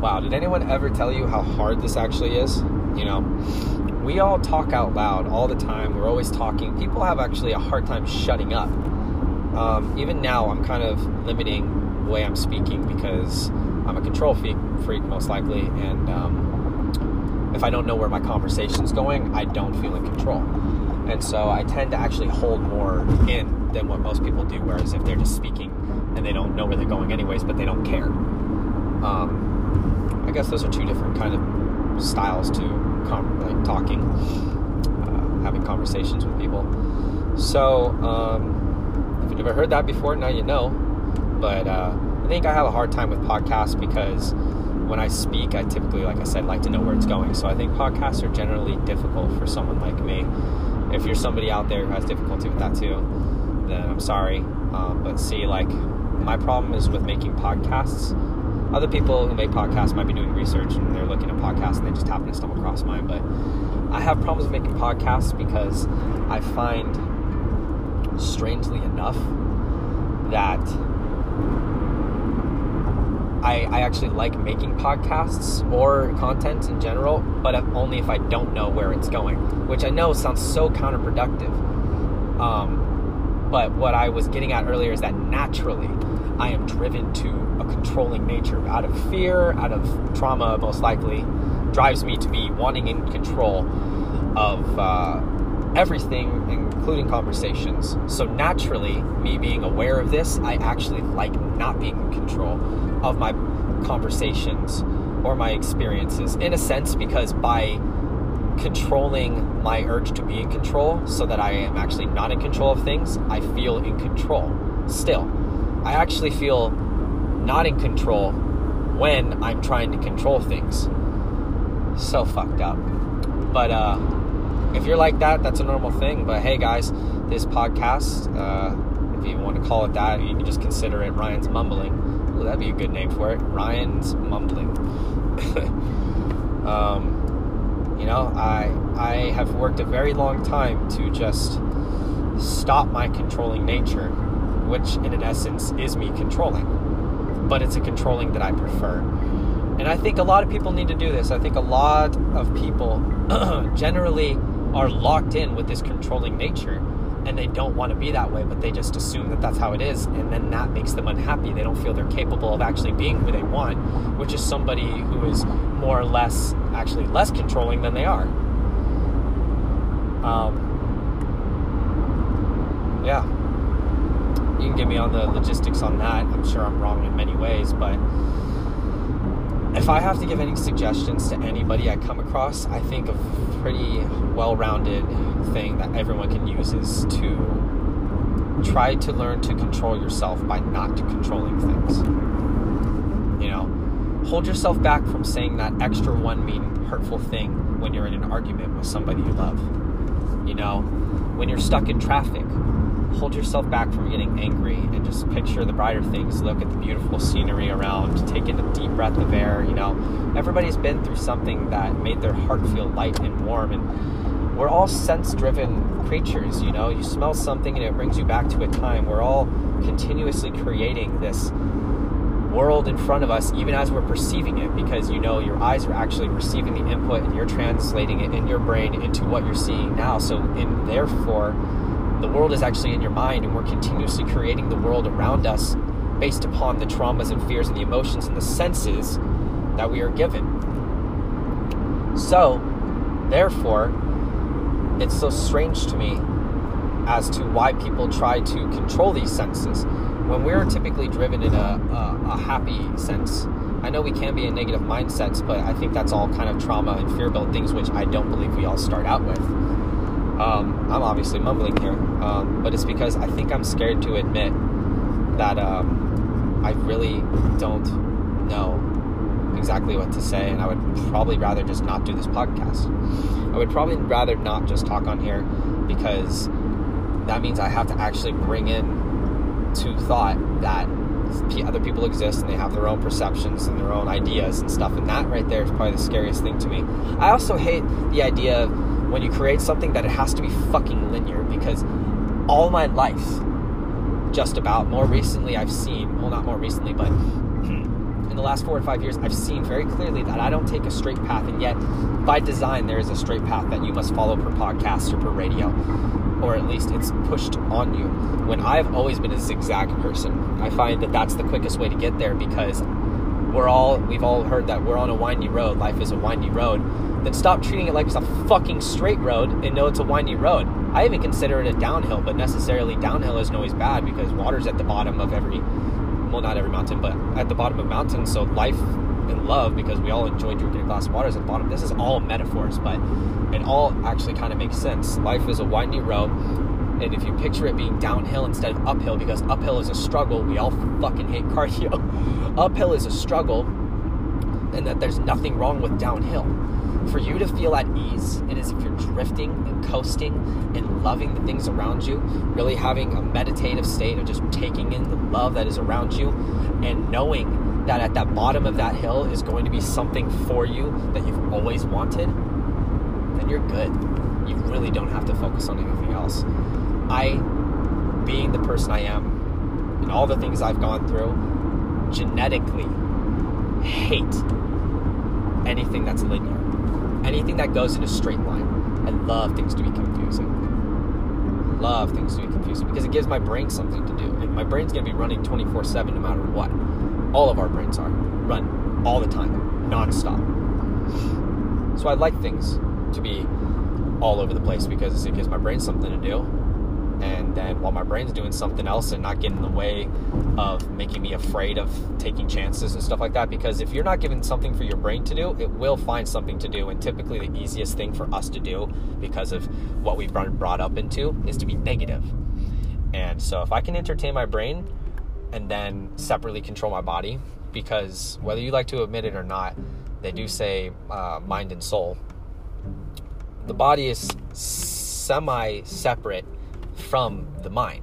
wow, did anyone ever tell you how hard this actually is? You know, we all talk out loud all the time. We're always talking. People have actually a hard time shutting up. Um, even now, I'm kind of limiting the way I'm speaking because I'm a control freak, most likely, and um, if I don't know where my conversation's going, I don't feel in control. And so I tend to actually hold more in than what most people do. Whereas if they're just speaking and they don't know where they're going anyways, but they don't care. Um, I guess those are two different kind of styles to com- like talking, uh, having conversations with people. So um, if you've never heard that before, now you know. But uh, I think I have a hard time with podcasts because when I speak, I typically, like I said, like to know where it's going. So I think podcasts are generally difficult for someone like me if you're somebody out there who has difficulty with that too, then I'm sorry. Um, but see, like, my problem is with making podcasts. Other people who make podcasts might be doing research and they're looking at podcasts and they just happen to stumble across mine. But I have problems making podcasts because I find, strangely enough, that I, I actually like making podcasts or content in general, but only if I don't know where it's going, which I know sounds so counterproductive. Um, but what I was getting at earlier is that naturally I am driven to a controlling nature out of fear, out of trauma, most likely, drives me to be wanting in control of uh, everything, including conversations. So naturally, me being aware of this, I actually like not being in control of my conversations or my experiences in a sense because by controlling my urge to be in control so that I am actually not in control of things, I feel in control still. I actually feel not in control when I'm trying to control things. So fucked up. But uh if you're like that, that's a normal thing. But hey guys, this podcast, uh, if you want to call it that, you can just consider it Ryan's mumbling Ooh, that'd be a good name for it. Ryan's mumbling. um, you know, I I have worked a very long time to just stop my controlling nature, which in an essence is me controlling. But it's a controlling that I prefer. And I think a lot of people need to do this. I think a lot of people generally are locked in with this controlling nature and they don't want to be that way, but they just assume that that's how it is, and then that makes them unhappy. They don't feel they're capable of actually being who they want, which is somebody who is more or less actually less controlling than they are. Um, yeah, you can get me on the logistics on that. I'm sure I'm wrong in many ways, but if I have to give any suggestions to anybody I come across, I think a pretty well rounded thing that everyone can use is to try to learn to control yourself by not controlling things. You know, hold yourself back from saying that extra one mean hurtful thing when you're in an argument with somebody you love. You know, when you're stuck in traffic, hold yourself back from getting angry and just picture the brighter things. Look at the beautiful scenery around. Take in a deep breath of air. You know, everybody's been through something that made their heart feel light and warm. And we're all sense driven creatures. You know, you smell something and it brings you back to a time. We're all continuously creating this world in front of us even as we're perceiving it because you know your eyes are actually receiving the input and you're translating it in your brain into what you're seeing now so in therefore the world is actually in your mind, and we're continuously creating the world around us based upon the traumas and fears and the emotions and the senses that we are given. So, therefore, it's so strange to me as to why people try to control these senses when we're typically driven in a, a, a happy sense. I know we can be in negative mindsets, but I think that's all kind of trauma and fear built things, which I don't believe we all start out with. Um, I'm obviously mumbling here, um, but it's because I think I'm scared to admit that um, I really don't know exactly what to say, and I would probably rather just not do this podcast. I would probably rather not just talk on here because that means I have to actually bring in to thought that other people exist and they have their own perceptions and their own ideas and stuff, and that right there is probably the scariest thing to me. I also hate the idea of when you create something that it has to be fucking linear because all my life, just about, more recently I've seen, well, not more recently, but in the last four or five years, I've seen very clearly that I don't take a straight path, and yet by design, there is a straight path that you must follow per podcast or per radio, or at least it's pushed on you. When I've always been a zigzag person, I find that that's the quickest way to get there because we're all we've all heard that we're on a windy road. Life is a windy road. Then stop treating it like it's a fucking straight road and know it's a windy road. I even consider it a downhill, but necessarily downhill isn't always bad because water's at the bottom of every well not every mountain, but at the bottom of mountains. So life and love, because we all enjoy drinking a glass of water, at the bottom. This is all metaphors, but it all actually kind of makes sense. Life is a windy road and if you picture it being downhill instead of uphill, because uphill is a struggle, we all fucking hate cardio. uphill is a struggle, and that there's nothing wrong with downhill. For you to feel at ease, it is if you're drifting and coasting and loving the things around you, really having a meditative state of just taking in the love that is around you and knowing that at that bottom of that hill is going to be something for you that you've always wanted, then you're good. You really don't have to focus on anything else. I, being the person I am, and all the things I've gone through, genetically hate anything that's linear, anything that goes in a straight line. I love things to be confusing. Love things to be confusing because it gives my brain something to do. And my brain's gonna be running 24 7 no matter what. All of our brains are. Run all the time, non-stop. So I like things to be all over the place because it gives my brain something to do and then while my brain's doing something else and not getting in the way of making me afraid of taking chances and stuff like that because if you're not given something for your brain to do it will find something to do. And typically the easiest thing for us to do because of what we've been brought up into is to be negative. And so if i can entertain my brain and then separately control my body because whether you like to admit it or not they do say uh, mind and soul. The body is semi separate from the mind.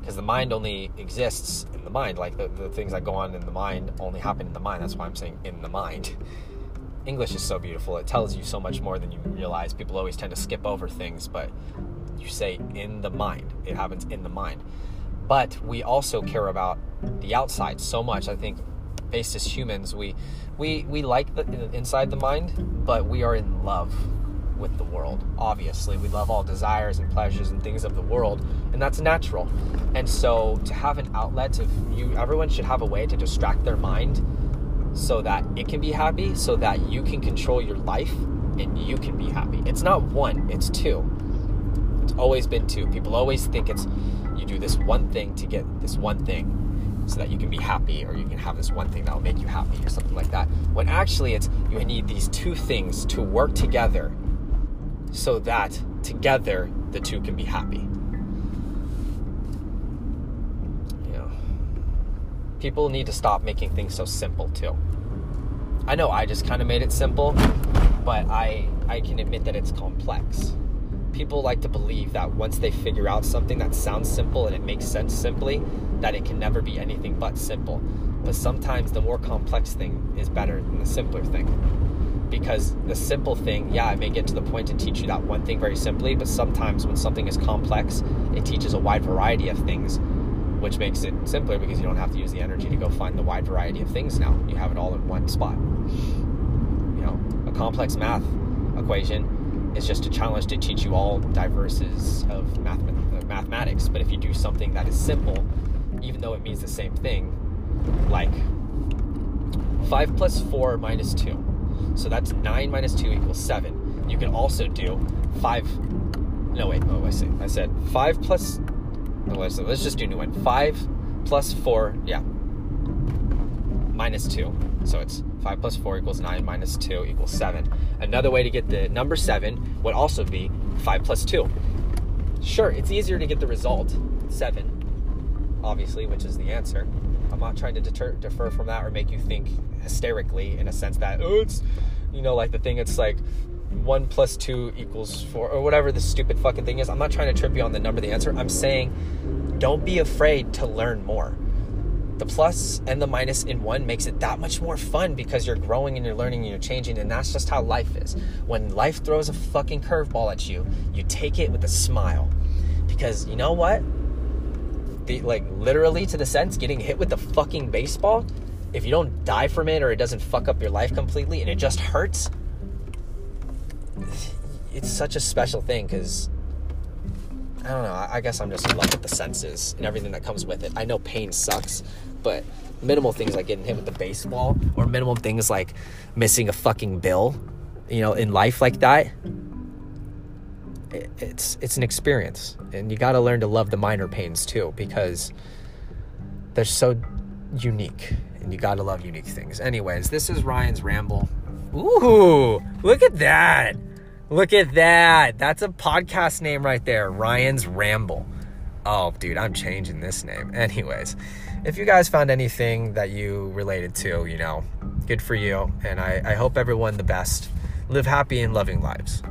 Because the mind only exists in the mind. Like the, the things that go on in the mind only happen in the mind. That's why i'm saying in the mind. English is so beautiful. It tells you so much more than you realize. People always tend to skip over things but you say in the mind. It happens in the mind. But we also care about the outside so much. I think based as humans we we we like the inside the mind but we are in love with the world. Obviously, we love all desires and pleasures and things of the world, and that's natural. And so, to have an outlet of you, everyone should have a way to distract their mind so that it can be happy, so that you can control your life and you can be happy. It's not one, it's two. It's always been two. People always think it's you do this one thing to get this one thing so that you can be happy or you can have this one thing that will make you happy or something like that. When actually it's you need these two things to work together so that together the two can be happy. You know, people need to stop making things so simple too. I know I just kind of made it simple, but I I can admit that it's complex. People like to believe that once they figure out something that sounds simple and it makes sense simply, that it can never be anything but simple. But sometimes the more complex thing is better than the simpler thing because the simple thing, yeah, it may get to the point to teach you that one thing very simply, but sometimes when something is complex, it teaches a wide variety of things, which makes it simpler because you don't have to use the energy to go find the wide variety of things now. You have it all in one spot. You know, a complex math equation is just a challenge to teach you all diverses of math- uh, mathematics, but if you do something that is simple, even though it means the same thing, like 5 plus 4 minus 2 so that's 9 minus 2 equals 7. You can also do 5. No, wait. Oh, I see. I said 5 plus. Oh, no, let's, let's just do new one. 5 plus 4. Yeah. Minus 2. So it's 5 plus 4 equals 9 minus 2 equals 7. Another way to get the number 7 would also be 5 plus 2. Sure, it's easier to get the result, 7, obviously, which is the answer. I'm not trying to deter, defer from that or make you think hysterically in a sense that, oh, it's, you know, like the thing, it's like one plus two equals four, or whatever the stupid fucking thing is. I'm not trying to trip you on the number, the answer. I'm saying don't be afraid to learn more. The plus and the minus in one makes it that much more fun because you're growing and you're learning and you're changing, and that's just how life is. When life throws a fucking curveball at you, you take it with a smile. Because you know what? The, like literally to the sense, getting hit with the fucking baseball if you don't die from it or it doesn't fuck up your life completely and it just hurts, it's such a special thing because I don't know. I guess I'm just in love with the senses and everything that comes with it. I know pain sucks, but minimal things like getting hit with the baseball or minimal things like missing a fucking bill, you know, in life like that, it's it's an experience, and you got to learn to love the minor pains too because they're so unique, and you got to love unique things. Anyways, this is Ryan's ramble. Ooh, look at that! Look at that! That's a podcast name right there, Ryan's Ramble. Oh, dude, I'm changing this name. Anyways, if you guys found anything that you related to, you know, good for you. And I, I hope everyone the best. Live happy and loving lives.